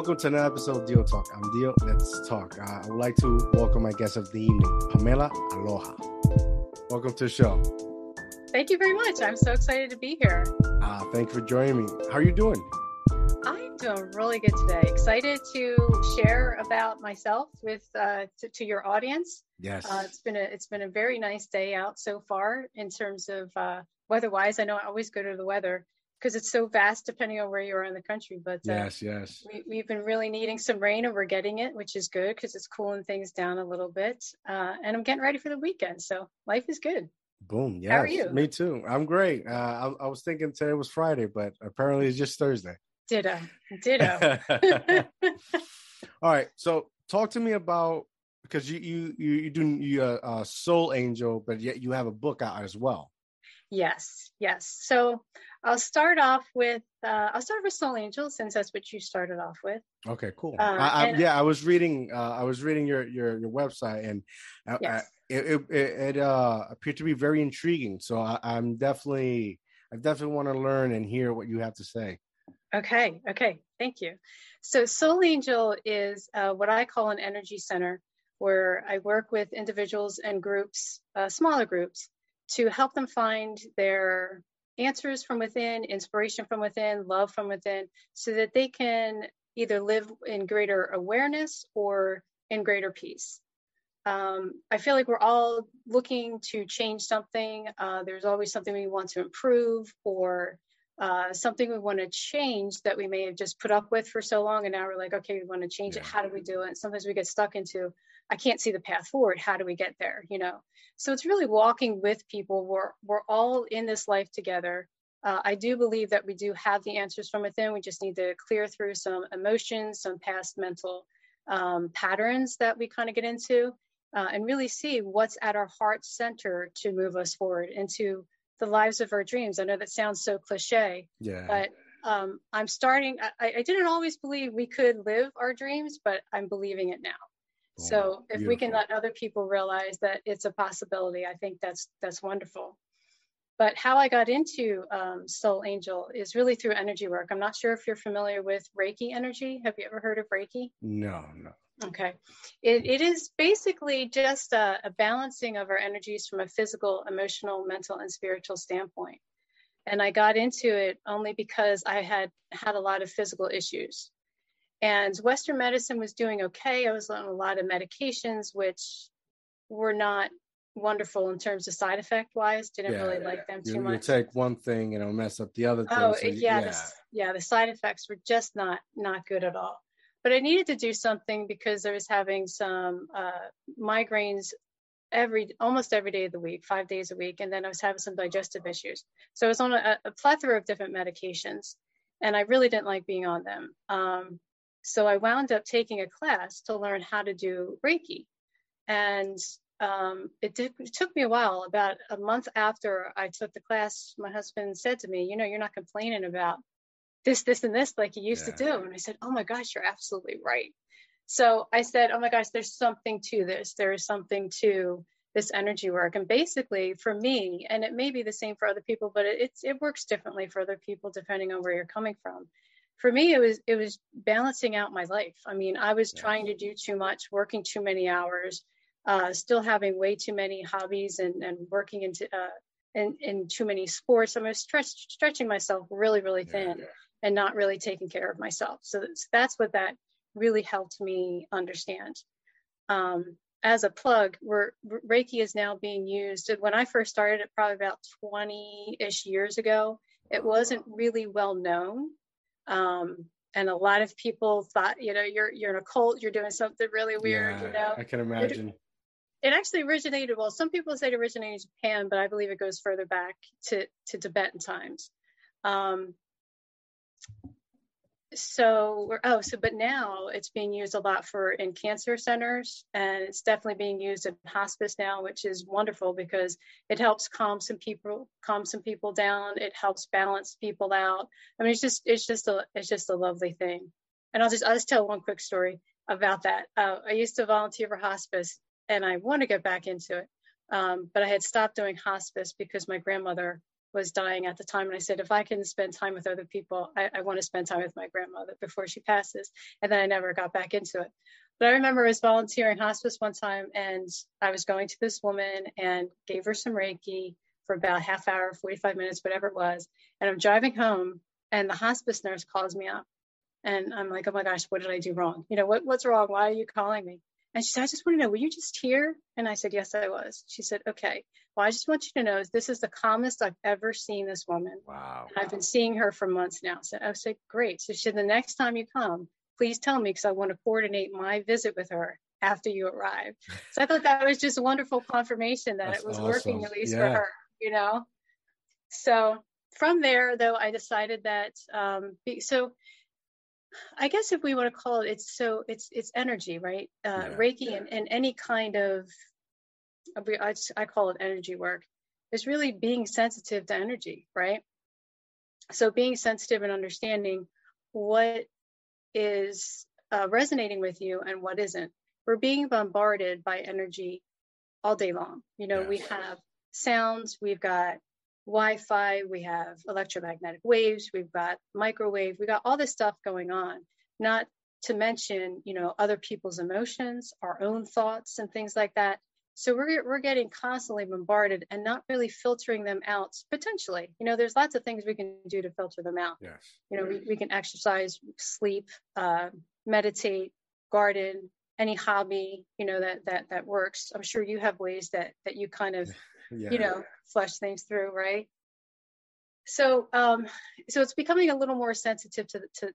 welcome to another episode of Deal Talk. I'm Deal. Let's talk. Uh, I would like to welcome my guest of the evening, Pamela Aloha. Welcome to the show. Thank you very much. I'm so excited to be here. Uh, thank you for joining me. How are you doing? I'm doing really good today. Excited to share about myself with uh, to, to your audience. Yes. Uh, it's been a it's been a very nice day out so far in terms of uh, weather-wise. I know I always go to the weather because it's so vast depending on where you are in the country. But uh, yes, yes. We, have been really needing some rain and we're getting it, which is good because it's cooling things down a little bit. Uh, and I'm getting ready for the weekend, so life is good. Boom. Yeah. How are you? Me too. I'm great. Uh, I, I, was thinking today was Friday, but apparently it's just Thursday. Ditto. Ditto. All right. So talk to me about because you you you you do you uh, uh, Soul Angel, but yet you have a book out as well. Yes. Yes. So I'll start off with uh, I'll start with Soul Angel since that's what you started off with. Okay, cool. Uh, I, I, yeah, I was reading uh, I was reading your your your website and yes. it, it, it uh, appeared to be very intriguing. So I, I'm definitely I definitely want to learn and hear what you have to say. Okay, okay, thank you. So Soul Angel is uh, what I call an energy center where I work with individuals and groups, uh, smaller groups, to help them find their answers from within, inspiration from within, love from within, so that they can either live in greater awareness or in greater peace. Um, I feel like we're all looking to change something. Uh, there's always something we want to improve or uh, something we want to change that we may have just put up with for so long. And now we're like, okay, we want to change yeah. it. How do we do it? Sometimes we get stuck into, I can't see the path forward. How do we get there? You know? So it's really walking with people. We're, we're all in this life together. Uh, I do believe that we do have the answers from within. We just need to clear through some emotions, some past mental um, patterns that we kind of get into, uh, and really see what's at our heart center to move us forward into the lives of our dreams. I know that sounds so cliche, yeah. but um, I'm starting. I, I, didn't always believe we could live our dreams, but I'm believing it now. Oh, so if beautiful. we can let other people realize that it's a possibility, I think that's that's wonderful. But how I got into um, Soul Angel is really through energy work. I'm not sure if you're familiar with Reiki energy. Have you ever heard of Reiki? No, no. Okay. It, it is basically just a, a balancing of our energies from a physical, emotional, mental, and spiritual standpoint. And I got into it only because I had had a lot of physical issues. And Western medicine was doing okay. I was on a lot of medications, which were not wonderful in terms of side effect wise. Didn't yeah, really like them too you, much. You take one thing, and it'll mess up the other thing. Oh so yeah, yeah. The, yeah. The side effects were just not not good at all. But I needed to do something because I was having some uh, migraines every almost every day of the week, five days a week, and then I was having some digestive issues. So I was on a, a plethora of different medications, and I really didn't like being on them. Um, so I wound up taking a class to learn how to do Reiki, and um, it, did, it took me a while. About a month after I took the class, my husband said to me, "You know, you're not complaining about this, this, and this like you used yeah. to do." And I said, "Oh my gosh, you're absolutely right." So I said, "Oh my gosh, there's something to this. There is something to this energy work." And basically, for me, and it may be the same for other people, but it, it's it works differently for other people depending on where you're coming from. For me, it was it was balancing out my life. I mean, I was yeah. trying to do too much, working too many hours uh, still having way too many hobbies and, and working into uh, in, in too many sports. I'm stretch, stretching myself really, really thin yeah. And not really taking care of myself. So that's, that's what that really helped me understand. Um, as a plug, we're, Reiki is now being used. When I first started it, probably about 20 ish years ago, it wasn't really well known. Um, and a lot of people thought, you know, you're you're in a cult, you're doing something really weird. Yeah, you know, I can imagine it actually originated well some people say it originated in japan but i believe it goes further back to, to tibetan times um, so we're oh so but now it's being used a lot for in cancer centers and it's definitely being used in hospice now which is wonderful because it helps calm some people calm some people down. It helps balance people out. I mean it's just it's just a it's just a lovely thing. And i'll just i'll just tell one quick story about that. Uh, i used to volunteer for hospice and I want to get back into it. Um, but I had stopped doing hospice because my grandmother was dying at the time. And I said, if I can spend time with other people, I, I want to spend time with my grandmother before she passes. And then I never got back into it. But I remember I was volunteering hospice one time and I was going to this woman and gave her some Reiki for about half hour, 45 minutes, whatever it was. And I'm driving home and the hospice nurse calls me up and I'm like, oh my gosh, what did I do wrong? You know, what, what's wrong? Why are you calling me? And she said, I just want to know, were you just here? And I said, yes, I was. She said, okay, well, I just want you to know this is the calmest I've ever seen this woman. Wow. I've been seeing her for months now. So I said, great. So she said, the next time you come, please tell me because I want to coordinate my visit with her after you arrive. So I thought that was just a wonderful confirmation that That's it was awesome. working at least yeah. for her, you know? So from there, though, I decided that, um, be, so I guess if we want to call it, it's so it's it's energy, right? Uh, yeah. Reiki and, and any kind of I, I call it energy work is really being sensitive to energy, right? So being sensitive and understanding what is uh, resonating with you and what isn't. We're being bombarded by energy all day long. You know, yes. we have sounds, we've got Wi-Fi, we have electromagnetic waves, we've got microwave, we got all this stuff going on. Not to mention, you know, other people's emotions, our own thoughts, and things like that. So we're we're getting constantly bombarded and not really filtering them out. Potentially, you know, there's lots of things we can do to filter them out. Yes. You know, we, we can exercise, sleep, uh, meditate, garden, any hobby, you know, that that that works. I'm sure you have ways that that you kind of yeah. you know flush things through right so um so it's becoming a little more sensitive to to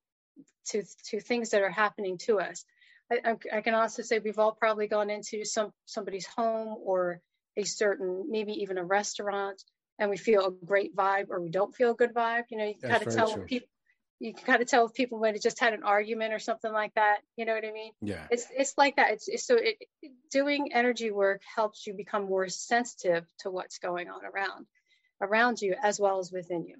to to things that are happening to us I, I, can also say we've all probably gone into some somebody's home or a certain maybe even a restaurant and we feel a great vibe or we don't feel a good vibe you know you kind of tell true. people you can kind of tell if people might have just had an argument or something like that. You know what I mean? Yeah. It's it's like that. It's, it's so it, doing energy work helps you become more sensitive to what's going on around around you as well as within you,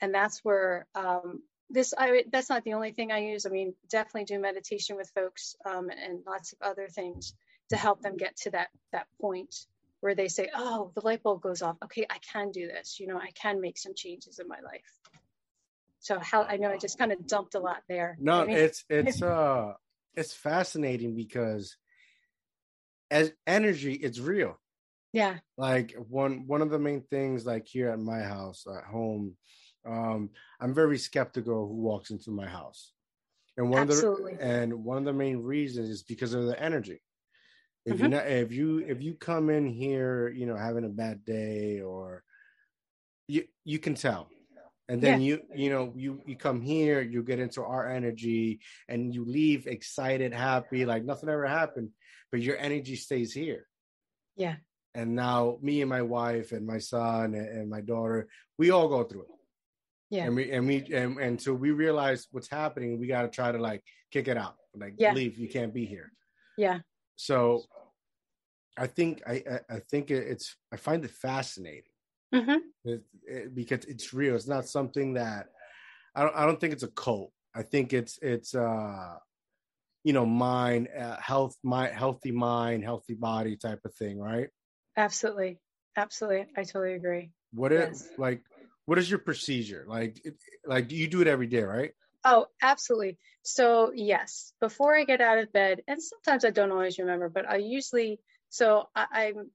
and that's where um, this I that's not the only thing I use. I mean, definitely do meditation with folks um, and lots of other things to help them get to that that point where they say, "Oh, the light bulb goes off. Okay, I can do this. You know, I can make some changes in my life." So how I know I just kind of dumped a lot there. No, I mean? it's it's uh it's fascinating because as energy, it's real. Yeah. Like one one of the main things like here at my house at home, um, I'm very skeptical who walks into my house. And one Absolutely. of the and one of the main reasons is because of the energy. If mm-hmm. you not, if you if you come in here, you know, having a bad day or you you can tell and then yeah. you you know you you come here you get into our energy and you leave excited happy like nothing ever happened but your energy stays here. Yeah. And now me and my wife and my son and, and my daughter we all go through it. Yeah. And we and we and, and so we realize what's happening we got to try to like kick it out like yeah. leave you can't be here. Yeah. So i think i i think it's i find it fascinating mm-hmm. it, it, because it's real. It's not something that I don't. I don't think it's a cult. I think it's it's uh you know mind uh, health my healthy mind healthy body type of thing right absolutely absolutely i totally agree what is yes. like what is your procedure like it, like you do it every day right oh absolutely so yes before i get out of bed and sometimes i don't always remember but i usually so I, i'm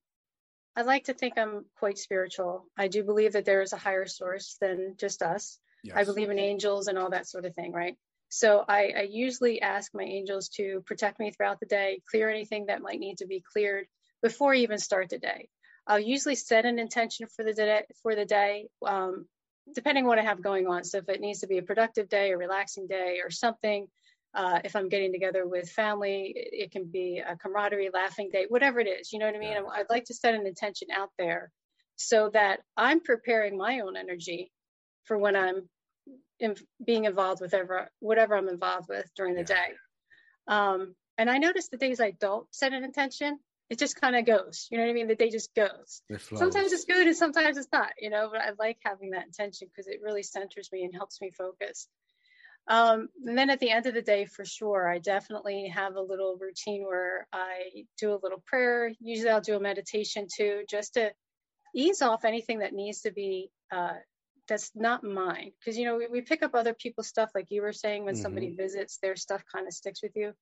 I like to think I'm quite spiritual. I do believe that there is a higher source than just us. Yes. I believe in angels and all that sort of thing, right? So I, I, usually ask my angels to protect me throughout the day, clear anything that might need to be cleared before I even start the day. I'll usually set an intention for the day for the day, um, depending on what I have going on. So if it needs to be a productive day, a relaxing day, or something, uh, if I'm getting together with family, it, can be a camaraderie, laughing day, whatever it is. You know what I mean? Yeah. I'd like to set an intention out there so that I'm preparing my own energy for when I'm in, being involved with whatever, whatever I'm involved with during the yeah. day. Um, and I notice the days I don't set an intention, it just kind of goes. You know what I mean? The day just goes. It sometimes it's good and sometimes it's not, you know, but I like having that intention because it really centers me and helps me focus. Um, and then at the end of the day, for sure, I definitely have a little routine where I do a little prayer. Usually I'll do a meditation too, just to ease off anything that needs to be uh, that's not mine because you know we, we, pick up other people's stuff like you were saying when mm-hmm. somebody visits their stuff kind of sticks with you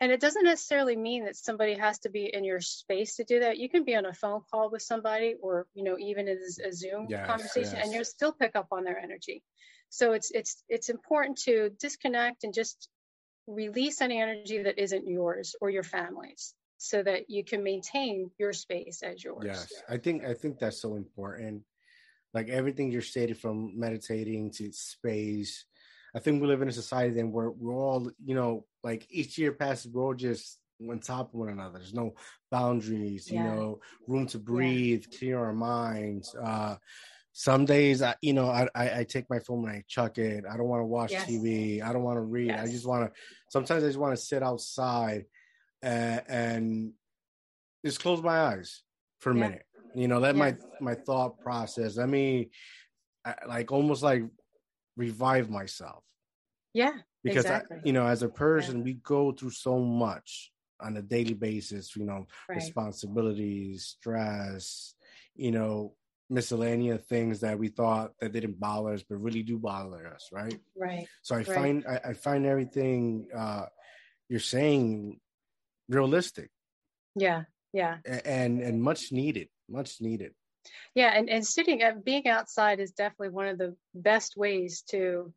and it doesn't necessarily mean that somebody has to be in your space to do that you can be on a phone call with somebody or you know even in a zoom yes, conversation yes. and you'll still pick up on their energy so it's it's it's important to disconnect and just release any energy that isn't yours or your family's so that you can maintain your space as yours. Yes, I think I think that's so important. Like everything you're stated from meditating to space. I think we live in a society then where we're all, you know, like each year passes, we're all just on top of one another. There's no boundaries, yeah. you know, room to breathe, yeah. clear our minds. Uh some days I, you know, I, I, I take my phone and I chuck it. I don't want to watch yes. TV. I don't want to read. Yes. I just want to. Sometimes I just want to sit outside and, and just close my eyes for a yeah. minute. You know, let my my thought process. Let me like almost like revive myself. Yeah, because exactly. I, you know, as a person, yeah. we go through so much on a daily basis. You know, right. responsibilities, stress. You know, miscellaneous things that we thought that didn't bother us, but really do bother us, right? Right. So I right. find I, I, find everything uh, you're saying realistic. Yeah, yeah. And and much needed, much needed. Yeah, and and sitting uh, being outside is definitely one of the best ways to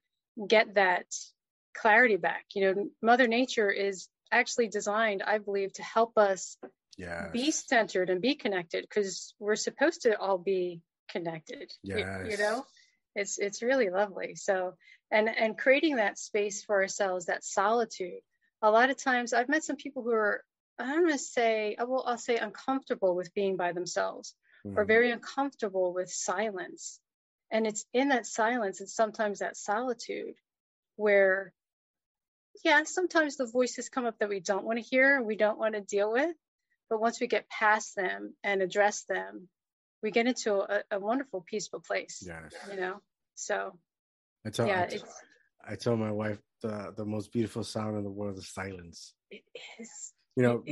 get that clarity back. You know, Mother Nature is actually designed, I believe, to help us be centered and be connected because we're supposed to all be connected. Yes. You, you know, it's it's really lovely. So and and creating that space for ourselves, that solitude. A lot of times, I've met some people who are I'm going to say, I will, I'll say uncomfortable with being by themselves mm-hmm. or very uncomfortable with silence. And it's in that silence and sometimes that solitude where, yeah, sometimes the voices come up that we don't want to hear, we don't want to deal with. But once we get past them and address them, we get into a, a wonderful, peaceful place. Yes. You know, so I tell, yeah, I, tell, I tell my wife the the most beautiful sound in the world is silence. It is you know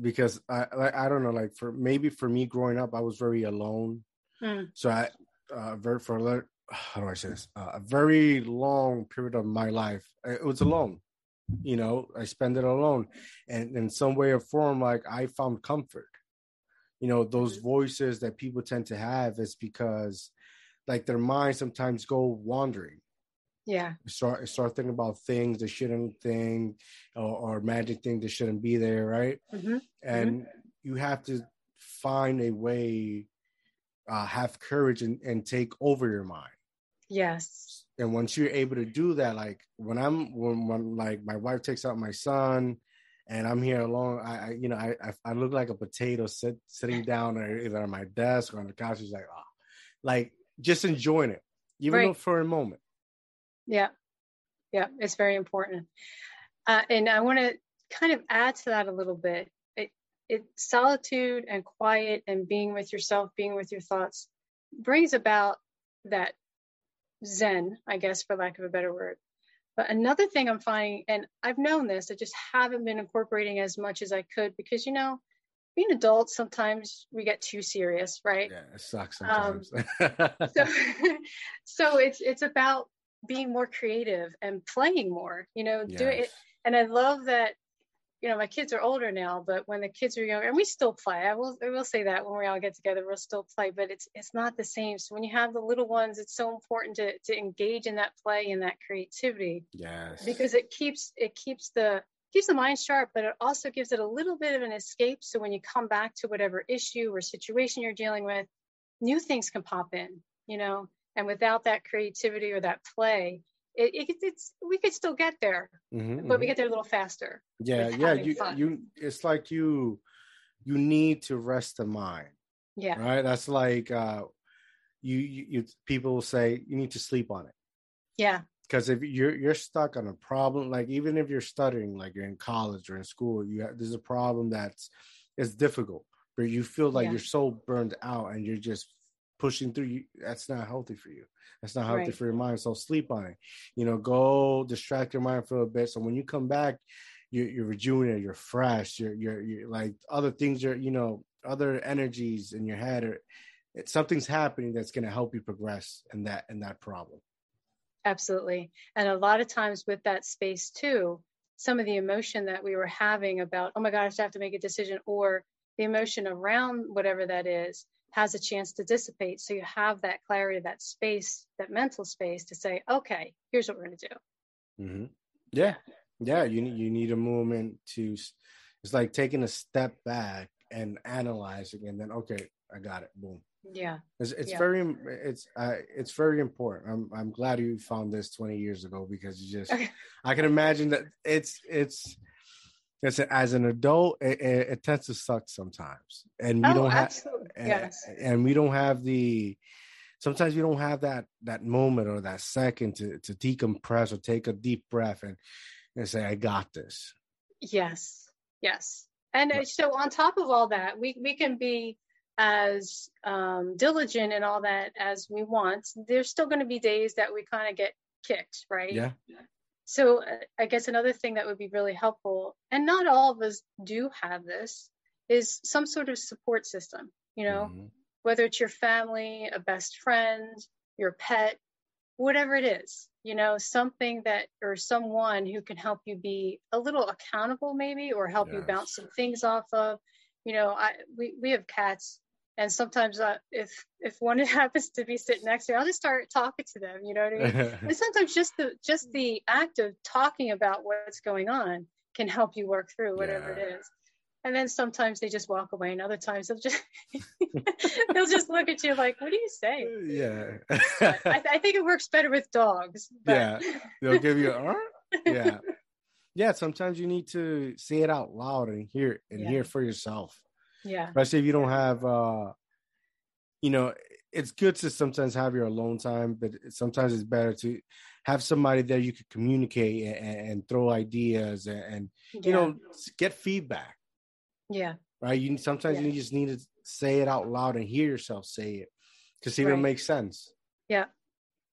because i i don't know like for maybe for me growing up i was very alone mm. so i uh very for a how do i say this uh, a very long period of my life it was alone you know i spend it alone and in some way or form like i found comfort you know those mm-hmm. voices that people tend to have is because like their minds sometimes go wandering yeah start start thinking about things that shouldn't think or, or magic thing that shouldn't be there right mm-hmm. and mm-hmm. you have to find a way uh, have courage and, and take over your mind yes and once you're able to do that like when i'm when, when like my wife takes out my son and i'm here alone i, I you know I, I look like a potato sit, sitting down or either on my desk or on the couch she's like oh like just enjoying it even right. though for a moment yeah. Yeah. It's very important. Uh, and I want to kind of add to that a little bit. It, it solitude and quiet and being with yourself, being with your thoughts brings about that zen, I guess, for lack of a better word. But another thing I'm finding, and I've known this, I just haven't been incorporating as much as I could because, you know, being adults, sometimes we get too serious, right? Yeah, it sucks um, sometimes. Um, so, so it's it's about being more creative and playing more you know yes. doing it and i love that you know my kids are older now but when the kids are younger and we still play i will i will say that when we all get together we'll still play but it's it's not the same. So when you have the little ones it's so important to to engage in that play and that creativity. Yes. Because it keeps it keeps the keeps the mind sharp but it also gives it a little bit of an escape. So when you come back to whatever issue or situation you're dealing with new things can pop in you know? And without that creativity or that play it, it it's we could still get there mm-hmm, but we mm-hmm. get there a little faster yeah yeah you fun. you it's like you you need to rest the mind yeah right that's like uh you, you, you people say you need to sleep on it yeah because if you're you're stuck on a problem like even if you're studying like you're in college or in school you have, there's a problem that's it's difficult but you feel like yeah. you're so burned out and you're just pushing through you that's not healthy for you. That's not healthy right. for your mind. So sleep on it. You know go distract your mind for a bit. So when you come back you're, you're rejuvenated you're fresh you're, you're you're like other things are you know other energies in your head or something's happening that's going to help you progress in that in that problem. Absolutely. And a lot of times with that space too some of the emotion that we were having about oh my gosh i have to make a decision or the emotion around whatever that is has a chance to dissipate. So you have that clarity that space that mental space to say okay here's what we're going to do. Mm-hmm. yeah. Yeah you need you need a moment to it's like taking a step back and analyzing and then okay i got it boom. Yeah. It's, it's yeah. very it's uh, it's very important. I'm i'm glad you found this 20 years ago because you just i can imagine that it's it's it's as an adult it, it, it tends to suck sometimes and we oh, don't have yes. and, and we don't have the sometimes we don't have that that moment or that second to to decompress or take a deep breath and and say i got this yes yes and so on top of all that we we can be as um, diligent and all that as we want, there's still going to be days that we kind of get kicked, right? Yeah. So uh, I guess another thing that would be really helpful, and not all of us do have this, is some sort of support system. You know, mm-hmm. whether it's your family, a best friend, your pet, whatever it is. You know, something that or someone who can help you be a little accountable, maybe, or help yes. you bounce some things off of. You know, I we we have cats and sometimes uh, if if one happens to be sitting next to me i'll just start talking to them you know what i mean? And sometimes just the just the act of talking about what's going on can help you work through whatever yeah. it is. And then sometimes they just walk away and other times they'll just they'll just look at you like what do you say yeah. I, I, think it works better with dogs but... yeah. They'll give you a yeah. Yeah sometimes you need to say it out loud and hear and yeah. hear for yourself yeah. Especially if you don't have uh you know, it's good to sometimes have your alone time, but sometimes it's better to have somebody there you can communicate and, and throw ideas and, and yeah. you know get feedback. Yeah. Right. You sometimes yeah. you just need to say it out loud and hear yourself say it to see if it makes sense. Yeah.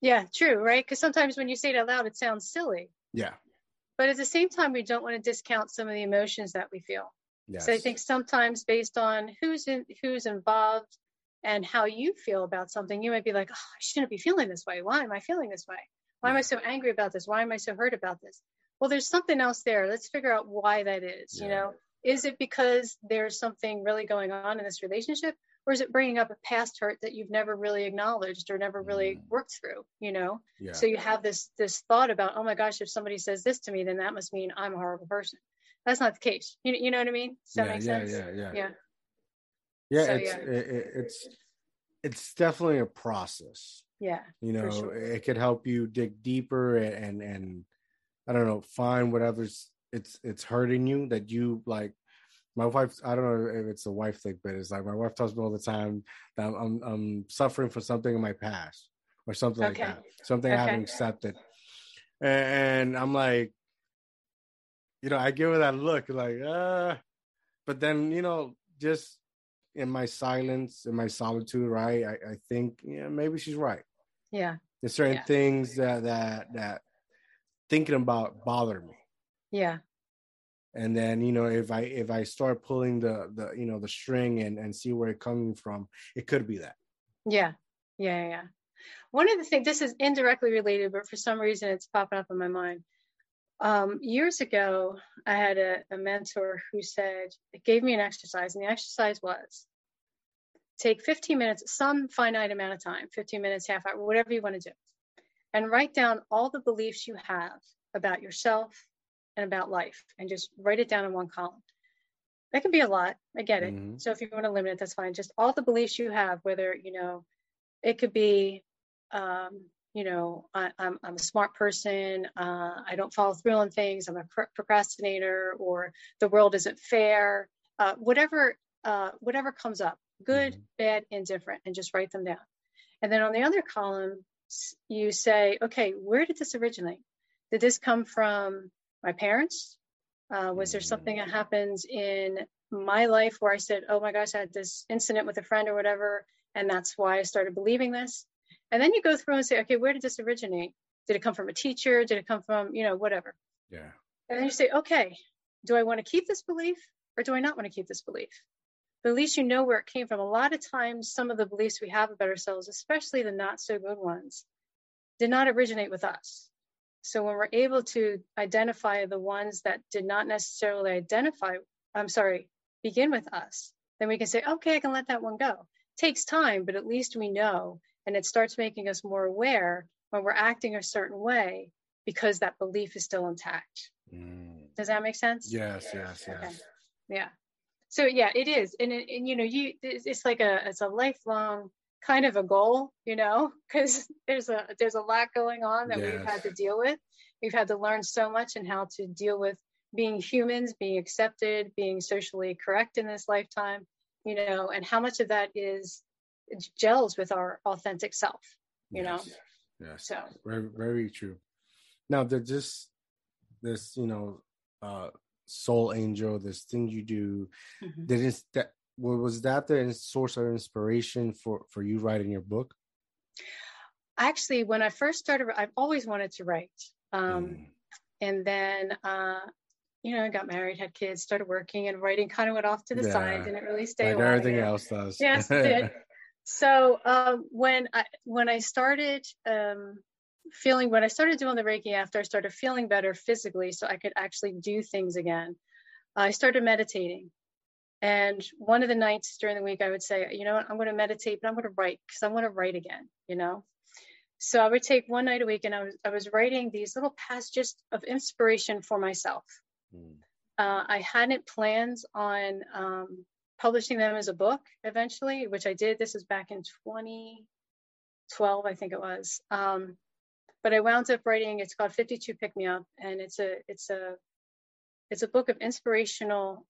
Yeah, true, right? Because sometimes when you say it out loud, it sounds silly. Yeah. But at the same time, we don't want to discount some of the emotions that we feel. Yes. So I think sometimes based on who's in, who's involved and how you feel about something, you might be like, oh, I shouldn't be feeling this way. Why am I feeling this way? Why am I so angry about this? Why am I so hurt about this? Well, there's something else there. Let's figure out why that is. Yeah. You know, is it because there's something really going on in this relationship, or is it bringing up a past hurt that you've never really acknowledged or never really mm. worked through? You know, yeah. so you have this this thought about, oh my gosh, if somebody says this to me, then that must mean I'm a horrible person that's not the case. You, you know what I mean? Does that yeah, make yeah, sense? Yeah, yeah, yeah. Yeah, so, it's yeah. It, it's it's definitely a process. Yeah. You know, sure. it could help you dig deeper and, and and I don't know, find whatever's it's it's hurting you that you like my wife i don't know if it's a wife thing but it's like my wife tells me all the time that i'm i'm suffering from something in my past or something okay. like that something okay. i haven't accepted and i'm like you know, I give her that look like, uh, but then, you know, just in my silence, in my solitude, right? I, I think, yeah, maybe she's right. Yeah. There's certain yeah. things that, that, that thinking about bother me. Yeah. And then, you know, if I, if I start pulling the, the, you know, the string and, and see where it's coming from, it could be that. Yeah. Yeah. Yeah. One of the things, this is indirectly related, but for some reason it's popping up in my mind um, years ago, I had a, a mentor who said, it gave me an exercise, and the exercise was take 15 minutes, some finite amount of time, 15 minutes, half hour, whatever you want to do, and write down all the beliefs you have about yourself and about life, and just write it down in one column. That can be a lot. I get it. Mm-hmm. So if you want to limit it, that's fine. Just all the beliefs you have, whether, you know, it could be um, you know, I, am I'm, I'm a smart person. Uh, I don't follow through on things. I'm a procrastinator, or the world isn't fair. Uh, whatever, uh, whatever comes up, good, mm-hmm. bad, indifferent, and just write them down. And then on the other column, you say, okay, where did this originate? Did this come from my parents? Uh, was there something that happens in my life where I said, oh my gosh, I had this incident with a friend or whatever, and that's why I started believing this? And then you go through and say, okay, where did this originate? Did it come from a teacher? Did it come from, you know, whatever? Yeah. And then you say, okay, do I want to keep this belief or do I not want to keep this belief? but at least you know where it came from. A lot of times, some of the beliefs we have about ourselves, especially the not so good ones, did not originate with us. So when we're able to identify the ones that did not necessarily identify, I'm sorry, begin with us, then we can say, okay, I can let that one go. It takes time, but at least we know. And it starts making us more aware when we're acting a certain way because that belief is still intact. Mm. Does that make sense? Yes, yes, yes. Okay. Yeah. So yeah, it is, and, it, and you know, you it's like a it's a lifelong kind of a goal, you know, because there's a there's a lot going on that yes. we've had to deal with. We've had to learn so much and how to deal with being humans, being accepted, being socially correct in this lifetime, you know, and how much of that is gels with our authentic self, you yes. know. Yes. So very very true. Now there's just this, you know, uh soul angel, this thing you do. Mm-hmm. Did it that was that the source of inspiration for for you writing your book? Actually, when I first started, I've always wanted to write. Um, mm. And then, uh, you know, I got married, had kids, started working, and writing kind of went off to the yeah. side. Didn't really stay. Like everything else does. Yes, did. So um, when I when I started um, feeling when I started doing the Reiki after I started feeling better physically, so I could actually do things again, I started meditating. And one of the nights during the week, I would say, you know what, I'm going to meditate, but I'm going to write because I want to write again, you know? So I would take one night a week and I was, I was writing these little passages of inspiration for myself. Mm. Uh, I hadn't plans on um, publishing them as a book eventually, which I did. This was back in 2012, I think it was. Um, but I wound up writing. It's called 52 Pick Me Up, and it's a it's a it's a book of inspirational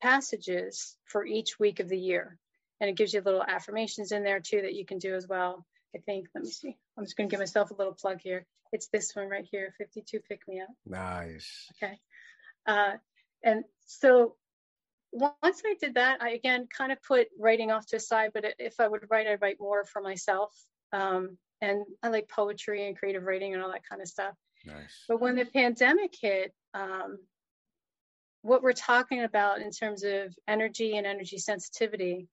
passages for each week of the year, and it gives you little affirmations in there too that you can do as well. I think. Let me see. I'm just going to give myself a little plug here. It's this one right here, 52 Pick Me Up. Nice. Okay. Uh, and so once I did that, I again kind of put writing off to the side. But if I would write, I'd write more for myself. Um, and I like poetry and creative writing and all that kind of stuff. Nice. But when the pandemic hit, um, what we're talking about in terms of energy and energy sensitivity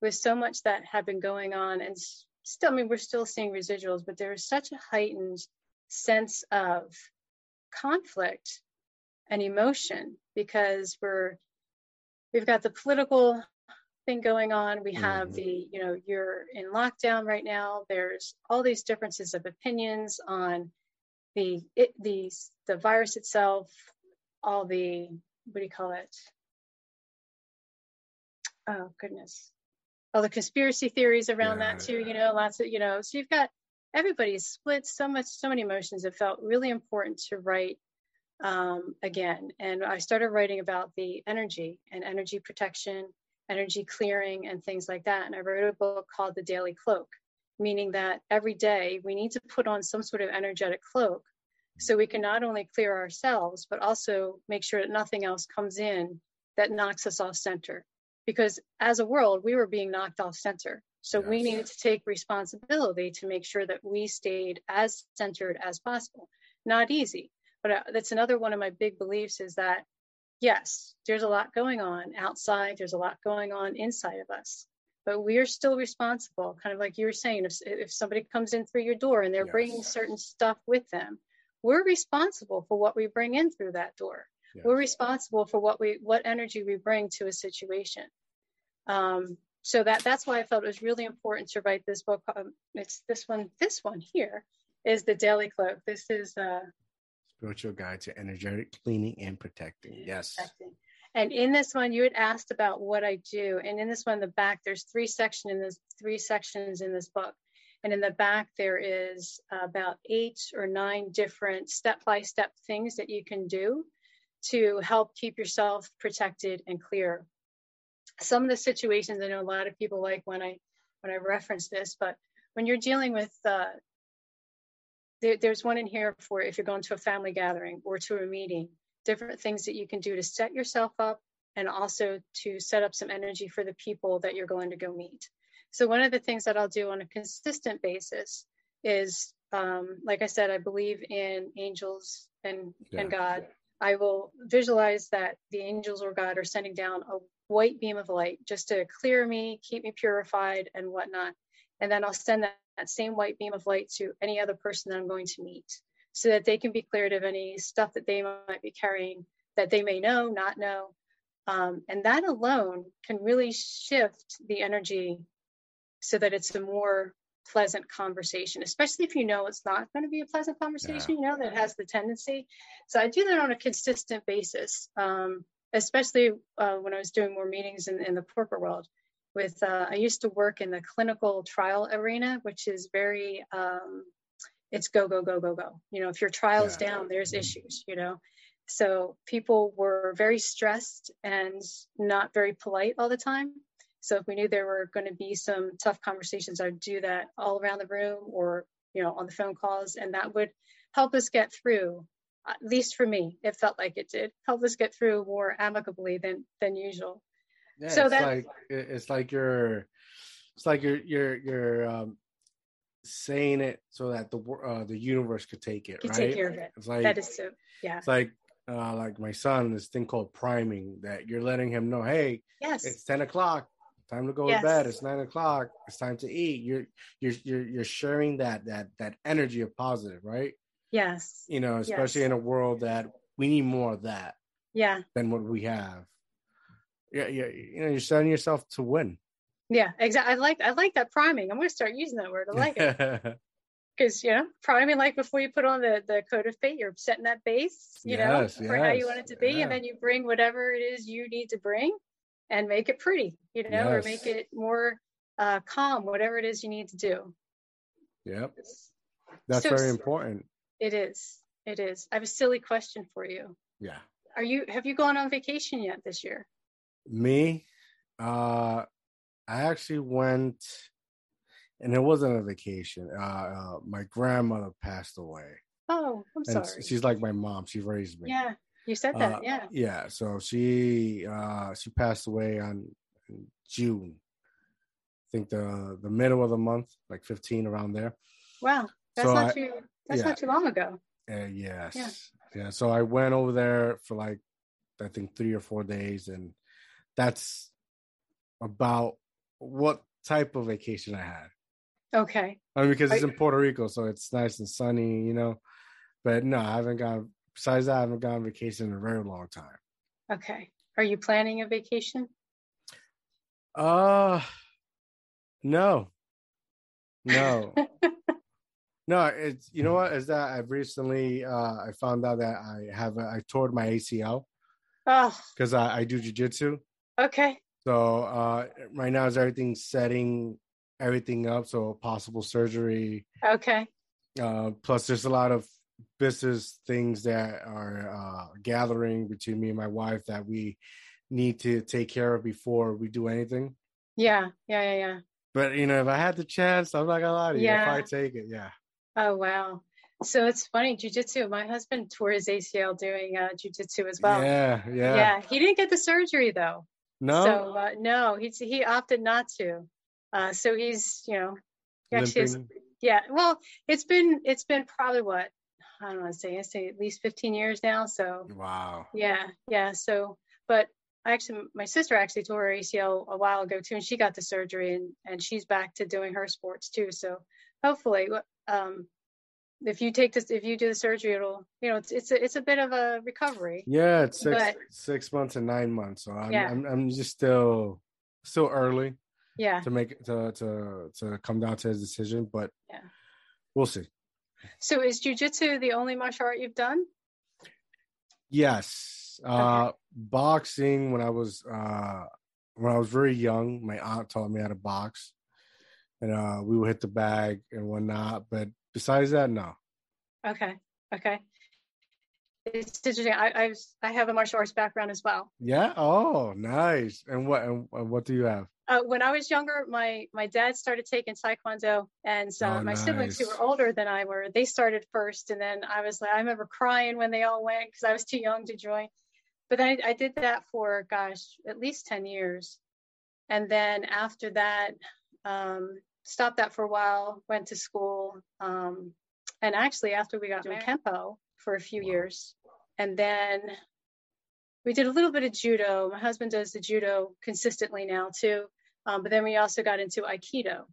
was so much that had been going on and still, I mean, we're still seeing residuals, but there was such a heightened sense of conflict and emotion because we're we've got the political thing going on. We have mm-hmm. the, you know, you're in lockdown right now. There's all these differences of opinions on the it the the virus itself, all the what do you call it? Oh goodness. All the conspiracy theories around yeah. that too, you know, lots of, you know, so you've got everybody's split so much, so many emotions. It felt really important to write um, again. And I started writing about the energy and energy protection energy clearing and things like that. And I wrote a book called The Daily Cloak, meaning that every day we need to put on some sort of energetic cloak so we can not only clear ourselves, but also make sure that nothing else comes in that knocks us off center. Because as a world, we were being knocked off center. So yes. we needed to take responsibility to make sure that we stayed as centered as possible. Not easy, but uh, that's another one of my big beliefs is that yes, there's a lot going on outside, there's a lot going on inside of us, but we are still responsible. Kind of like you were saying, if, if somebody comes in through your door and they're yes. bringing certain stuff with them, we're responsible for what we bring in through that door. Yes. We're responsible for what we what energy we bring to a situation. Um, so that that's why I felt it was really important to write this book. Um, it's this one. This one here is the Daily Cloak. This is uh, spiritual guide to energetic cleaning and protecting. Yes. And in this one, you had asked about what I do. And in this one, the back, there's three sections in this three sections in this book. And in the back, there is about eight or nine different step-by-step things that you can do to help keep yourself protected and clear. Some of the situations I know a lot of people like when I when I reference this, but when you're dealing with uh, there, there's one in here for if you're going to a family gathering or to a meeting, different things that you can do to set yourself up and also to set up some energy for the people that you're going to go meet. So one of the things that I'll do on a consistent basis is, um, like I said, I believe in angels and, yeah. and God. I will visualize that the angels or God are sending down a white beam of light just to clear me, keep me purified, and whatnot. And then I'll send that, that same white beam of light to any other person that I'm going to meet so that they can be cleared of any stuff that they might be carrying that they may know, not know. Um, and that alone can really shift the energy so that it's a more pleasant conversation, especially if you know it's not going to be a pleasant conversation, yeah. you know, that has the tendency. So I do that on a consistent basis, um, especially uh, when I was doing more meetings in, in the corporate world. With uh, I used to work in the clinical trial arena, which is very um, it's go go go go go. You know, if your trial's yeah. down, there's mm-hmm. issues. You know, so people were very stressed and not very polite all the time. So if we knew there were going to be some tough conversations, I'd do that all around the room or, you know, on the phone calls. And that would help us get through, at least for me, it felt like it did help us get through more amicably than, than usual. Yeah, so it's that, like, it's like you're, it's like you're, you're, you're, um, saying it so that the uh, the universe could take it, could right? Take care of it. It's like that is so. Yeah. It's like uh, like my son, this thing called priming that you're letting him know, hey, yes, it's ten o'clock time to go yes. to bed it's nine o'clock it's time to eat you're you're you're, you're sharing that that that energy of positive right yes you know especially yes. in a world that we need more of that yeah than what we have yeah yeah you know you're setting yourself to win yeah exactly i like i like that priming i'm going to start using that word i like it because you know priming like before you put on the the coat of paint you're setting that base you yes, know for yes, how you want it to be yeah. and then you bring whatever it is you need to bring and make it pretty, you know, yes. or make it more uh, calm, whatever it is you need to do. Yep. That's so, very important. It is. It is. I have a silly question for you. Yeah. Are you have you gone on vacation yet this year? Me? Uh I actually went and it wasn't a vacation. Uh, uh my grandmother passed away. Oh, I'm and sorry. She's like my mom. She raised me. Yeah. You said that, uh, yeah. Yeah. So she uh she passed away on June. I think the the middle of the month, like 15 around there. Wow. That's so not I, too that's yeah. not too long ago. Uh, yes. Yeah. yeah. So I went over there for like I think three or four days and that's about what type of vacation I had. Okay. I mean, because it's in Puerto Rico, so it's nice and sunny, you know. But no, I haven't gone Besides that, I haven't gone on vacation in a very long time. Okay. Are you planning a vacation? Uh no. No. no, it's you know what is that I've recently uh I found out that I have a, I tore my ACL. Oh. Cuz I, I do jiu-jitsu. Okay. So uh right now is everything setting everything up so possible surgery. Okay. Uh plus there's a lot of business things that are uh, gathering between me and my wife that we need to take care of before we do anything. Yeah, yeah, yeah, yeah. But you know, if I had the chance, I'm not gonna lie to you. Yeah. If I take it, yeah. Oh wow. So it's funny, jujitsu. My husband tore his ACL doing uh, jujitsu as well. Yeah, yeah. Yeah, he didn't get the surgery though. No. So uh, no, he he opted not to. Uh, so he's you know, he actually has, yeah. Well, it's been it's been probably what I don't want to say, I say at least 15 years now. So wow. Yeah, yeah. So, but I actually, my sister actually tore her ACL a while ago too, and she got the surgery, and and she's back to doing her sports too. So hopefully, um, if you take this, if you do the surgery, it'll, you know, it's it's a, it's a bit of a recovery. Yeah, it's six but, six months and nine months. So I'm, yeah. I'm I'm just still still early. Yeah. To make to to to come down to his decision, but yeah, we'll see. So is jujitsu the only martial art you've done? Yes. Uh, boxing when I was uh, when I was very young, my aunt taught me how to box. And uh, we would hit the bag and whatnot. But besides that, no. Okay. Okay. It's interesting. I I've, I have a martial arts background as well. Yeah. Oh, nice. And what and what do you have? uh, when I was younger, my my dad started taking taekwondo, and uh, oh, my nice. siblings who were older than I were, they started first, and then I was like, I remember crying when they all went because I was too young to join. But then I, I, did that for gosh, at least ten years, and then after that, um, stopped that for a while, went to school, um, and actually after we got doing kempo for a few wow. years, and then we did a little bit of judo. My husband does the judo consistently now too. Um, but then we also got into Aikido.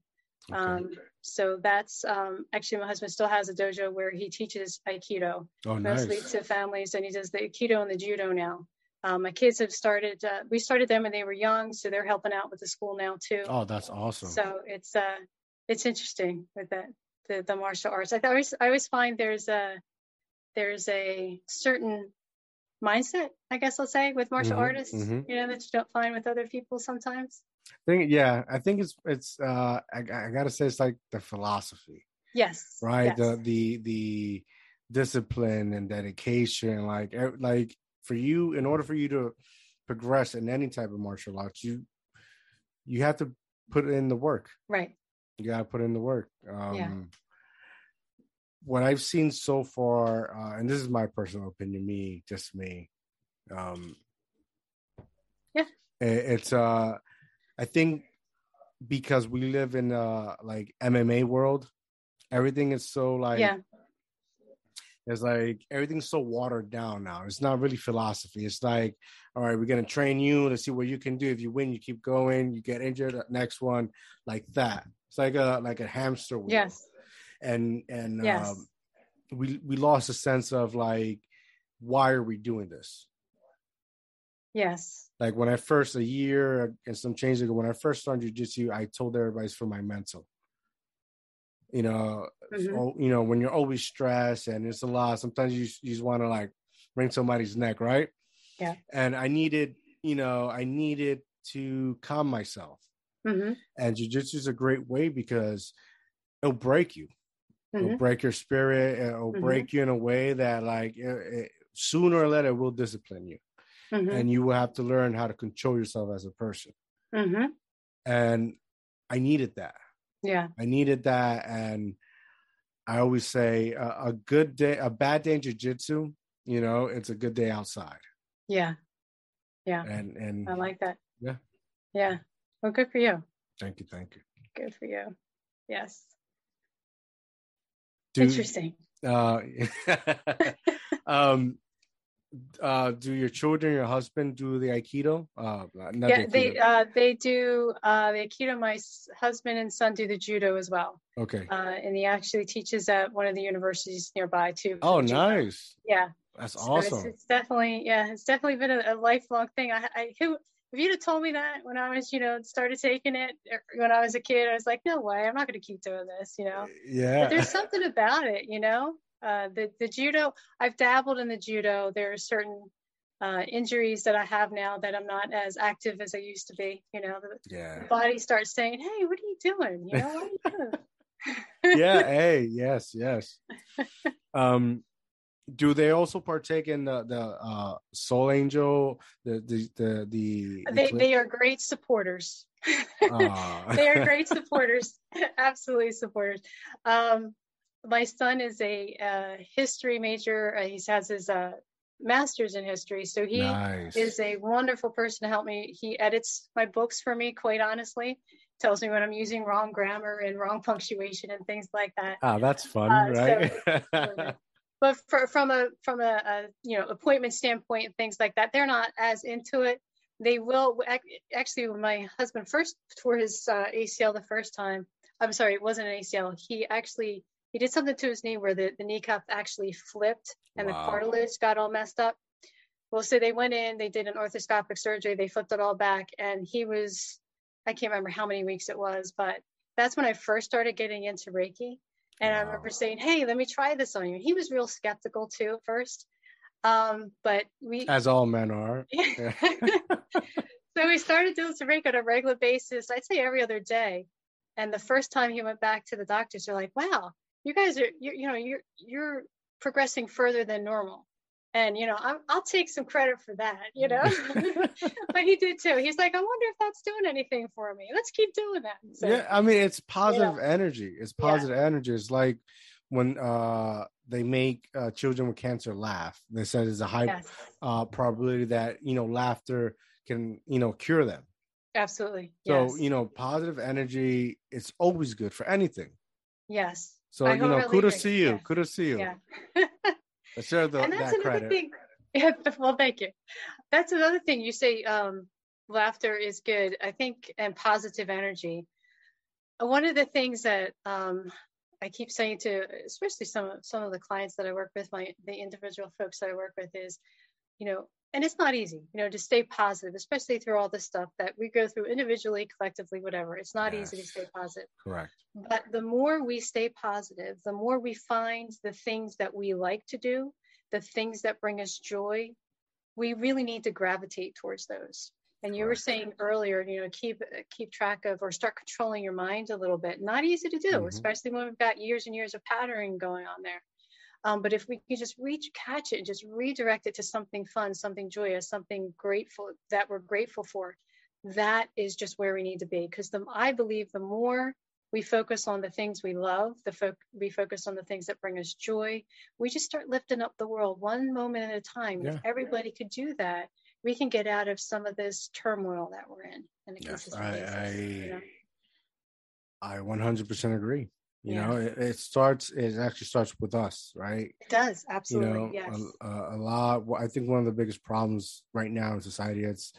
Okay. Um, so that's um, actually my husband still has a dojo where he teaches Aikido oh, mostly nice. to families, and he does the Aikido and the Judo now. Um, my kids have started. Uh, we started them when they were young, so they're helping out with the school now too. Oh, that's awesome. So it's uh, it's interesting with that the the martial arts. I always I always find there's a there's a certain mindset, I guess I'll say, with martial mm-hmm, artists, mm-hmm. you know, that you don't find with other people sometimes. I think yeah, I think it's it's uh I, I gotta say it's like the philosophy. Yes. Right. Yes. The the the discipline and dedication, like like for you, in order for you to progress in any type of martial arts, you you have to put in the work. Right. You gotta put in the work. Um yeah. what I've seen so far, uh, and this is my personal opinion, me, just me. Um yeah. It, it's uh I think because we live in a like MMA world, everything is so like yeah. It's like everything's so watered down now. It's not really philosophy. It's like, all right, we're gonna train you. Let's see what you can do. If you win, you keep going. You get injured, next one, like that. It's like a like a hamster wheel. Yes. And and yes. um, we we lost a sense of like, why are we doing this? Yes. Like when I first a year and some change ago, when I first started jujitsu, I told everybody it's for my mental. You know, mm-hmm. you know when you're always stressed and it's a lot. Sometimes you you just want to like wring somebody's neck, right? Yeah. And I needed, you know, I needed to calm myself. Mm-hmm. And jujitsu is a great way because it'll break you. Mm-hmm. It'll break your spirit. It'll mm-hmm. break you in a way that, like, it, it, sooner or later, will discipline you mm-hmm. and you will have to learn how to control yourself as a person. Mm-hmm. And I needed that. Yeah, I needed that, and I always say a, a good day, a bad day in jujitsu, you know, it's a good day outside. Yeah, yeah, and and I like that. Yeah, yeah. Well, good for you. Thank you, thank you. Good for you. Yes. Do, Interesting. Uh, um, uh, do your children, your husband do the Aikido? Uh, yeah, Aikido. they uh, they do uh, the Aikido. My husband and son do the Judo as well. Okay. Uh, and he actually teaches at one of the universities nearby too. Oh, nice. Yeah. That's so awesome. It's, it's, definitely yeah, it's definitely been a, a lifelong thing. I, I who if you'd have told me that when I was, you know, started taking it er, when I was a kid, I was like, no way, I'm not going to keep doing this, you know. Yeah. But there's something about it, you know. Uh, the the judo, I've dabbled in the judo. There are certain uh, injuries that I have now that I'm not as active as I used to be. You know, the, yeah. the body starts saying, "Hey, what are you doing? You know, what are you doing?" yeah. Hey. Yes. Yes. Um, do they also partake in the the uh, Sol Angel? The the the the. They the... they are great supporters. they are great supporters. Absolutely supporters. Um, my son is a uh, history major. Uh, he has his uh, master's in history, so he nice. is a wonderful person to help me. He edits my books for me, quite honestly. Tells me when I'm using wrong grammar and wrong punctuation and things like that. Ah, that's fun, uh, right? So, but for, from a from a, a, you know appointment standpoint and things like that, they're not as into it. They will actually. When my husband first tore his uh, ACL the first time, I'm sorry, it wasn't an ACL. He actually he did something to his knee where the, the kneecap actually flipped and wow. the cartilage got all messed up. Well, so they went in, they did an orthoscopic surgery, they flipped it all back, and he was, I can't remember how many weeks it was, but that's when I first started getting into Reiki. And wow. I remember saying, Hey, let me try this on you. He was real skeptical too at first. Um, but we, as all men are. so we started doing some Reiki on a regular basis, I'd say every other day. And the first time he went back to the doctors, they're like, wow, you guys are you you know you're you're progressing further than normal. And you know i will take some credit for that you know? But he did too. He's like i wonder if that's doing anything for me. Let's keep doing that. So, yeah i mean it's positive you know, energy. It's positive yeah. energy. It's like when uh they make uh, children with cancer laugh. They said there's a high yes. uh probability that you know laughter can you know cure them. Absolutely. So yes. you know positive energy it's always good for anything. Yes so I you know, kudos to you. Yeah. Kudos to you. Yeah. share the, and that's that another credit. thing. Yeah, well, thank you. That's another thing you say. Um, laughter is good, I think, and positive energy. One of the things that um, I keep saying to, especially some some of the clients that I work with, my the individual folks that I work with, is, you know, and it's not easy, you know, to stay positive, especially through all the stuff that we go through individually, collectively, whatever. It's not yes. easy to stay positive. Correct. But the more we stay positive, the more we find the things that we like to do, the things that bring us joy, we really need to gravitate towards those. And you were saying earlier, you know, keep keep track of or start controlling your mind a little bit. Not easy to do, mm-hmm. especially when we've got years and years of patterning going on there. Um, but if we can just reach, catch it, and just redirect it to something fun, something joyous, something grateful that we're grateful for, that is just where we need to be. Because I believe the more we focus on the things we love, the fo- we focus on the things that bring us joy, we just start lifting up the world one moment at a time. Yeah. If everybody could do that, we can get out of some of this turmoil that we're in. And yes, I, I, you know? I 100% agree. You yeah. know, it, it, starts. It actually starts with us, right? It does absolutely. You know, yes. A, a, lot. I think one of the biggest problems right now in society it's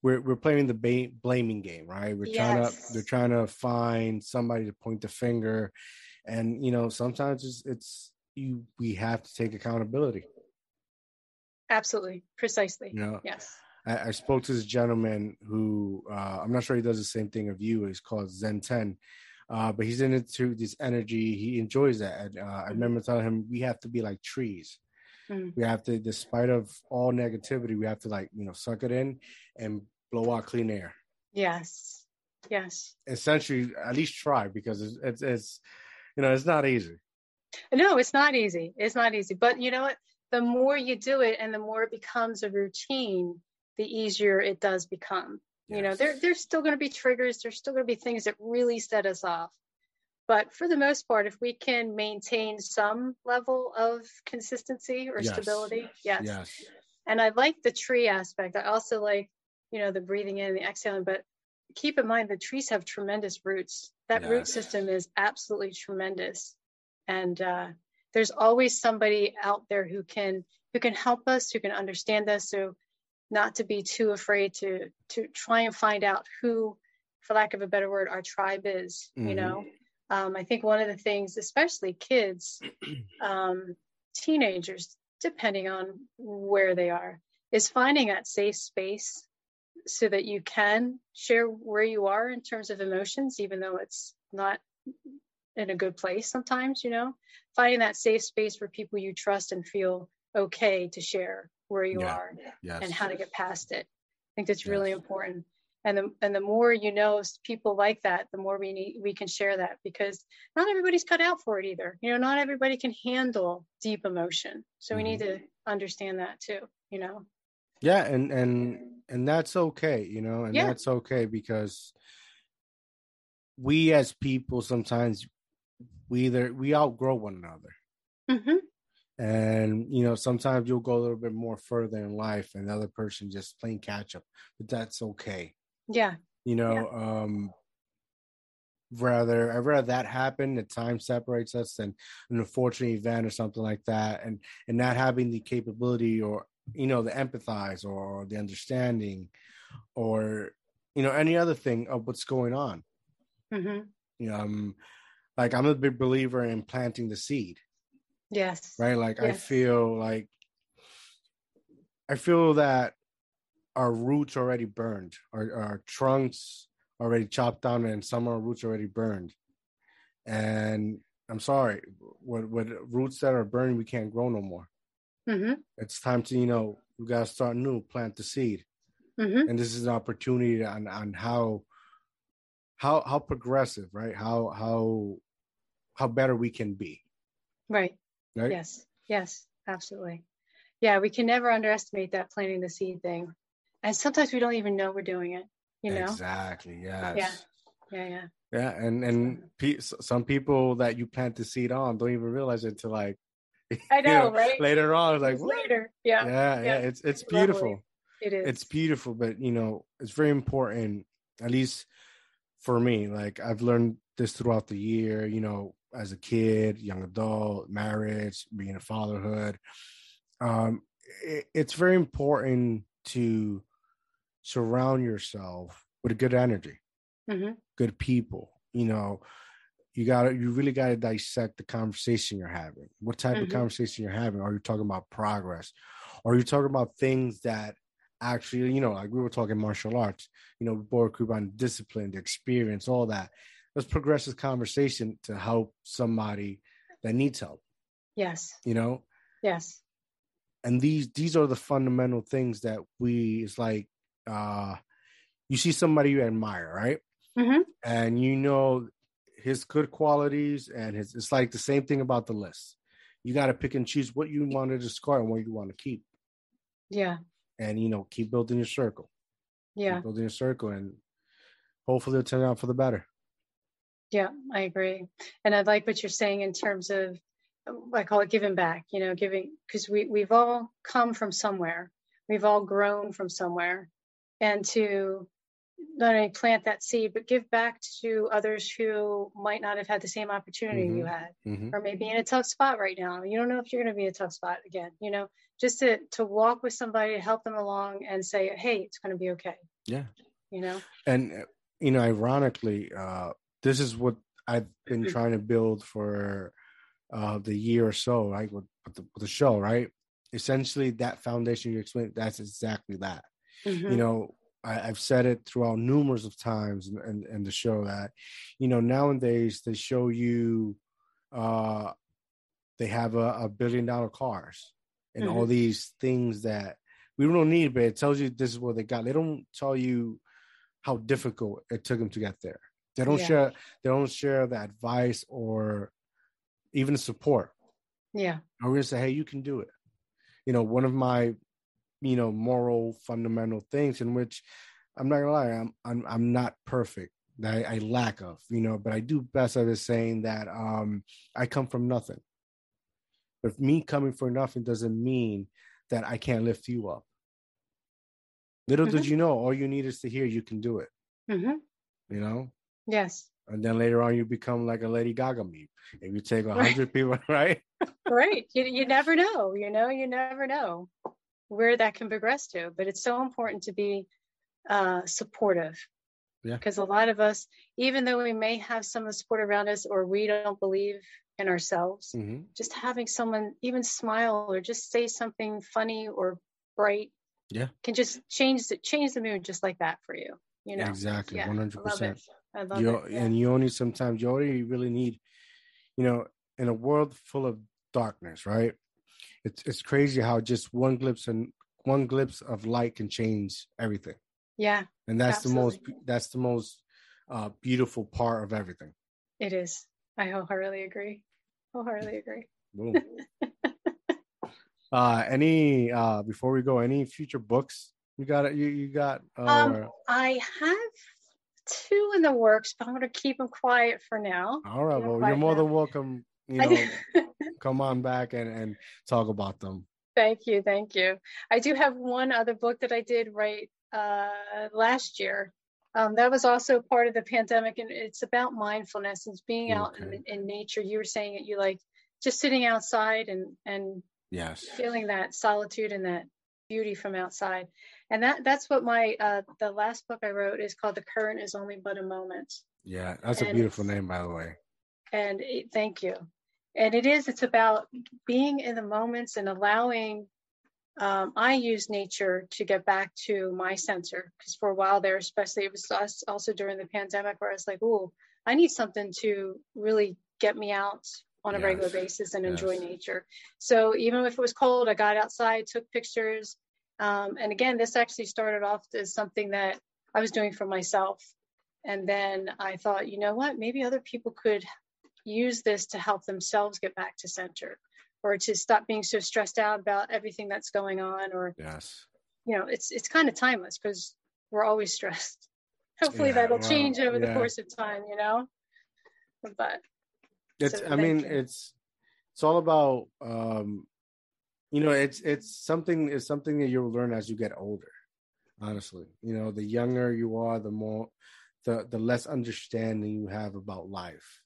we're we're playing the ba- blaming game, right? We're yes. trying to they're trying to find somebody to point the finger, and you know sometimes it's, it's you we have to take accountability. Absolutely, precisely. You know, yes. I, I spoke to this gentleman who uh, I'm not sure he does the same thing of you. He's called Zen Ten, uh, but he's into this energy. He enjoys that. And, uh, I mm-hmm. remember telling him we have to be like trees. Mm. We have to, despite of all negativity, we have to like you know suck it in and blow out clean air. Yes. Yes. Essentially, at least try because it's, it's, it's you know it's not easy. No, it's not easy. It's not easy. But you know what? The more you do it, and the more it becomes a routine, the easier it does become. Yes. You know, there there's still going to be triggers. There's still going to be things that really set us off. But for the most part, if we can maintain some level of consistency or yes. stability, yes. yes. And I like the tree aspect. I also like you know, the breathing in and the exhaling. But keep in mind the trees have tremendous roots. That yes. root system is absolutely tremendous. And uh, there's always somebody out there who can who can help us, who can understand us. So not to be too afraid to to try and find out who, for lack of a better word, our tribe is, mm-hmm. you know. Um, I think one of the things, especially kids, um, teenagers, depending on where they are, is finding that safe space so that you can share where you are in terms of emotions, even though it's not in a good place sometimes, you know, finding that safe space for people you trust and feel okay to share where you yeah. are yes. and how to get past it. I think that's yes. really important. And the, and the more you know people like that, the more we need, we can share that because not everybody's cut out for it either. You know, not everybody can handle deep emotion. So mm-hmm. we need mm-hmm. to understand that too, you know? Yeah. And, and and that's okay, you know, and yeah. that's okay because we as people sometimes we either we outgrow one another. Mm-hmm. And you know, sometimes you'll go a little bit more further in life and the other person just playing catch up. But that's okay. Yeah. You know, yeah. um rather I'd rather that happen, the time separates us than an unfortunate event or something like that. And and not having the capability or you know the empathize or the understanding or you know any other thing of what's going on mm-hmm. you know um, like i'm a big believer in planting the seed yes right like yes. i feel like i feel that our roots already burned our, our trunks already chopped down and some of our roots already burned and i'm sorry with, with roots that are burning we can't grow no more Mm-hmm. It's time to, you know, we got to start new, plant the seed. Mm-hmm. And this is an opportunity on, on how, how, how progressive, right? How, how, how better we can be. Right. Right. Yes. Yes. Absolutely. Yeah. We can never underestimate that planting the seed thing. And sometimes we don't even know we're doing it, you know? Exactly. Yes. Yeah. Yeah. Yeah. Yeah. And, and pe- some people that you plant the seed on don't even realize it until like I know, you know, right? Later on, like later, yeah. yeah, yeah, yeah. It's it's beautiful. Lovely. It is. It's beautiful, but you know, it's very important. At least for me, like I've learned this throughout the year. You know, as a kid, young adult, marriage, being a fatherhood. Um, it's very important to surround yourself with good energy, mm-hmm. good people. You know, you gotta you really gotta dissect the conversation you're having. What type mm-hmm. of conversation you're having? Are you talking about progress? Are you talking about things that actually, you know, like we were talking martial arts, you know, Board group on discipline, the experience, all that. Let's progress this conversation to help somebody that needs help. Yes. You know? Yes. And these these are the fundamental things that we it's like uh you see somebody you admire, right? Mm-hmm. And you know his good qualities and his it's like the same thing about the list. You got to pick and choose what you want to discard and what you want to keep. Yeah. And you know, keep building your circle. Yeah. Keep building your circle and hopefully it'll turn out for the better. Yeah, I agree. And I like what you're saying in terms of I call it giving back, you know, giving because we we've all come from somewhere. We've all grown from somewhere. And to not only plant that seed, but give back to others who might not have had the same opportunity mm-hmm. you had, mm-hmm. or maybe in a tough spot right now. You don't know if you're going to be in a tough spot again. You know, just to to walk with somebody, to help them along, and say, "Hey, it's going to be okay." Yeah. You know. And uh, you know, ironically, uh, this is what I've been trying to build for uh, the year or so, right? With, with, the, with the show, right? Essentially, that foundation you explained, that's exactly that. Mm-hmm. You know, I, have said it throughout numerous of times in, in, in, the show that, you know, nowadays they show you, uh, they have a, a billion dollar cars and mm-hmm. all these things that we don't need, but it tells you this is what they got. They don't tell you how difficult it took them to get there. They don't yeah. share. They don't share the advice or even support. Yeah. I'm gonna say, hey, you can do it. You know, one of my you know moral fundamental things in which i'm not gonna lie i'm i'm, I'm not perfect I, I lack of you know but i do best at saying that um i come from nothing but me coming from nothing doesn't mean that i can't lift you up little mm-hmm. did you know all you need is to hear you can do it mm-hmm. you know yes and then later on you become like a lady gaga me if you take a hundred right. people right right you, you never know you know you never know where that can progress to. But it's so important to be uh, supportive. Yeah. Because a lot of us, even though we may have some of the support around us or we don't believe in ourselves, mm-hmm. just having someone even smile or just say something funny or bright yeah can just change the change the mood just like that for you you know exactly 100% I love you, it. Yeah. and you only sometimes you only really need you know in a world full of darkness right it's it's crazy how just one glimpse and one glimpse of light can change everything. Yeah. And that's absolutely. the most that's the most uh, beautiful part of everything. It is. I wholeheartedly agree. Wholeheartedly agree. Boom. uh any uh before we go, any future books you got it you you got uh, um I have two in the works, but I'm gonna keep them quiet for now. All right, well you're more now. than welcome you know, come on back and, and talk about them. Thank you. Thank you. I do have one other book that I did write uh, last year. Um, that was also part of the pandemic, and it's about mindfulness and being okay. out in, in, nature. You were saying it, you like just sitting outside and and yes, feeling that solitude and that beauty from outside. And that that's what my uh, the last book I wrote is called "The Current Is Only But a Moment." Yeah, that's and, a beautiful name, by the way. And it, thank you and it is it's about being in the moments and allowing um, i use nature to get back to my center because for a while there especially it was us also during the pandemic where i was like oh i need something to really get me out on a yes. regular basis and enjoy nature so even if it was cold i got outside took pictures um, and again this actually started off as something that i was doing for myself. And then i thought you know what? Maybe other people could use this to help themselves get back to center or to stop being so stressed out about everything that's going on or yes. you know it's it's kind of timeless because we're always stressed. Hopefully yeah, that'll well, change over yeah. the course of time you know? But it's so i mean you. it's it's all about um you know it's it's something it's something that you'll learn as you get older honestly. You know the younger you are the more the the less understanding you have about life.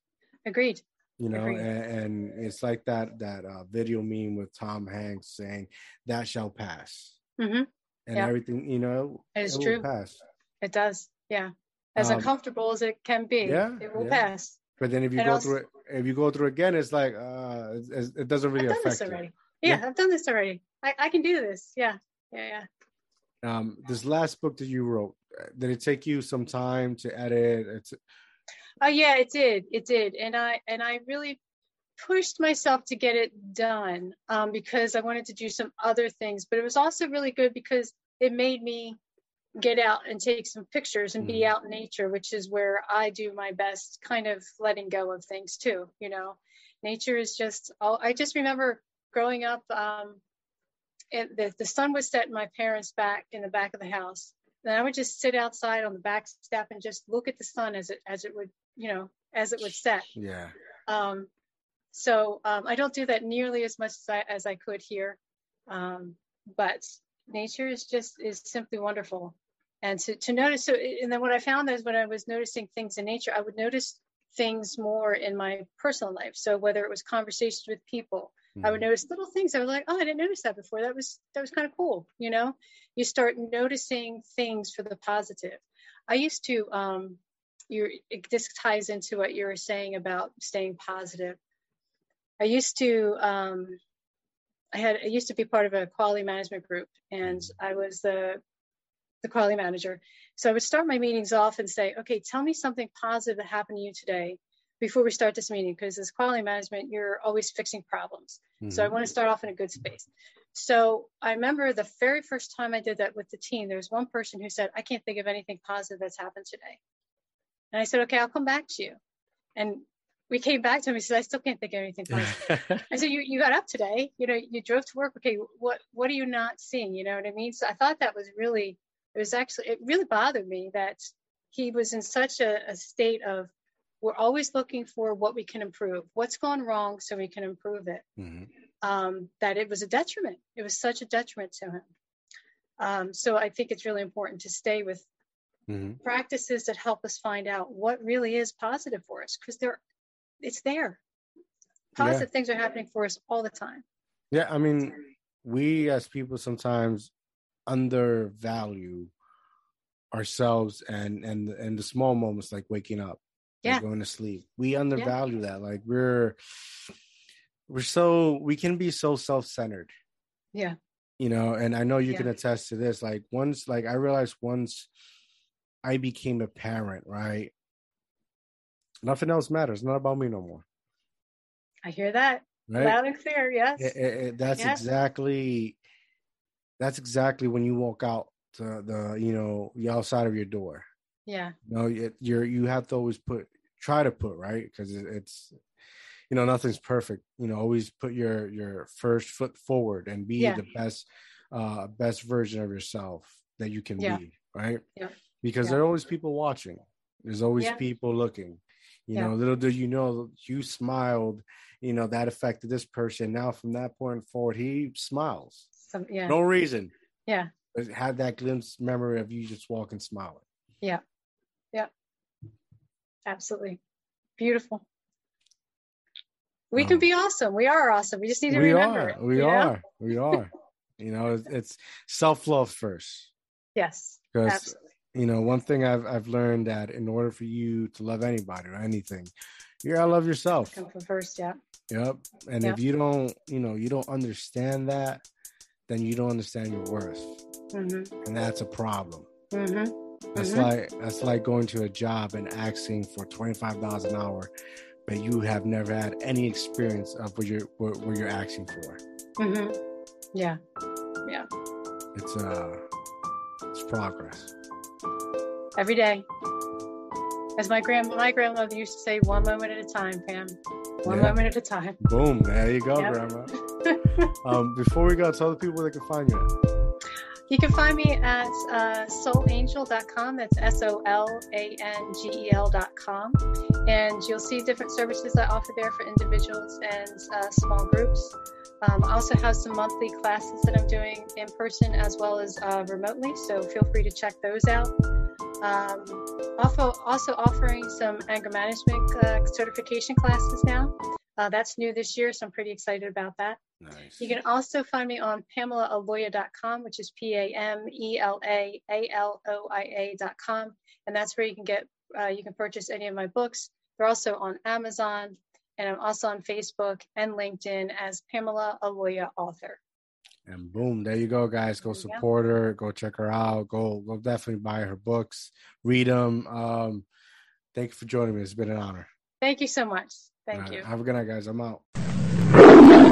Agreed. you know and, and, it's like that that uh, video meme with tom hanks saying that shall pass. Mm-hmm. and yep. everything you know it's it true. pass. It does. Yeah. As um, uncomfortable as it can be yeah it will yeah. pass. But then if you and go also, through it if you go through again it's like uh it, it doesn't really affect you yeah, yeah, i've done this already I, I can do this yeah yeah yeah um this last book that you wrote did it take you some time to edit it's Oh yeah, it did. It did, and I and I really pushed myself to get it done um, because I wanted to do some other things. But it was also really good because it made me get out and take some pictures and mm. be out in nature, which is where I do my best, kind of letting go of things too. You know, nature is just. All, I just remember growing up. Um, it, the, the sun would set in my parents' back in the back of the house. And I would just sit outside on the back step and just look at the sun as it as it would you know, as it would set. Yeah. Um, so um, I don't do that nearly as much as I, as I could here, um, but nature is just is simply wonderful. And to, to notice, so and then what I found is when I was noticing things in nature, I would notice things more in my personal life. So whether it was conversations with people, mm-hmm. I would mm-hmm. notice little things. I was like, oh, I didn't notice that before. That was that was kind of cool. You know, you start noticing things for the positive. I used to um, you're this ties into what you were saying about staying positive. I used to um, I had I used to be part of a quality management group, and I was the the quality manager. So I would start my meetings off and say, "Okay, tell me something positive that happened to you today." Before we start this meeting, because as quality management, you're always fixing problems. Mm-hmm. So I mm-hmm. want to start off in a good space. So I remember the very first time I did that with the team, there was one person who said, I can't think of anything positive that's happened today. And I said, okay, I'll come back to you. And we came back to him. He said, I still can't think of anything positive. I said, you, you got up today, you know, you drove to work. Okay. What, what are you not seeing? You know what I mean? So I thought that was really, it was actually, it really bothered me that he was in such a, a state of, we're always looking for what we can improve, what's gone wrong so we can improve it. Mm-hmm. Um, that it was a detriment. It was such a detriment to him. Um, so I think it's really important to stay with mm-hmm. practices that help us find out what really is positive for us because they're it's there positive yeah. things are happening for us all the time yeah i mean we as people sometimes undervalue ourselves and and and the small moments like waking up yeah going to sleep we undervalue yeah. that like we're we're so we can be so self-centered yeah you know and i know you yeah. can attest to this like once like i realized once I became a parent, right? Nothing else matters. Not about me no more. I hear that right? loud and clear. Yes, it, it, that's yes. exactly. That's exactly when you walk out to the you know the outside of your door. Yeah. You know, you're you have to always put try to put right because it's you know nothing's perfect. You know, always put your your first foot forward and be yeah. the best uh best version of yourself that you can yeah. be. Right. Yeah because yeah. there are always people watching. There's always people looking. You know, little do you know, you smiled. You know that affected this person. Now, from that point forward, he smiles. Some, yeah. No reason. Yeah. Had that glimpse memory of you just walking smiling. Yeah. Absolutely. Beautiful. We um, can be awesome. We are awesome. We just need to we remember are. it. We are. Know? We are. you know, it's, self love first. Yes. Because you know one thing i've i've learned that in order for you to love anybody or anything you gotta love yourself come from first yeah yep and if you don't you know you don't understand that then you don't understand your worth mm-hmm. and that's a problem mm-hmm. That's mm-hmm. like that's like going to a job and asking for $25 an hour but you have never had any experience of what you're what, what you're asking for mm-hmm. yeah yeah it's uh it's progress every day. As my grand my grandmother used to say, one moment at a time, Pam. One yeah. moment at a time. Boom. There you go, yep. Grandma. um, before we go, tell the people where they can find you. You can find me at uh, solangel.com. That's S O L A N G E L.com. And you'll see different services I offer there for individuals and uh, small groups. Um, I also have some monthly classes that I'm doing in person as well as uh, remotely. So feel free to check those out. Um, also also offering some anger management uh, certification classes now. Uh, that's new this year, so I'm pretty excited about that. Nice. You can also find me on PamelaAloia.com, which is P A M E L A A L O I A.com, and that's where you can get uh, you can purchase any of my books. They're also on Amazon, and I'm also on Facebook and LinkedIn as Pamela Aloia Author. And boom, there you go, guys. Go support go. her. Go check her out. Go, go definitely buy her books, read them. Um, thank you for joining me. It's been an honor. Thank you so much. Thank right, you. Have a good night, guys. I'm out.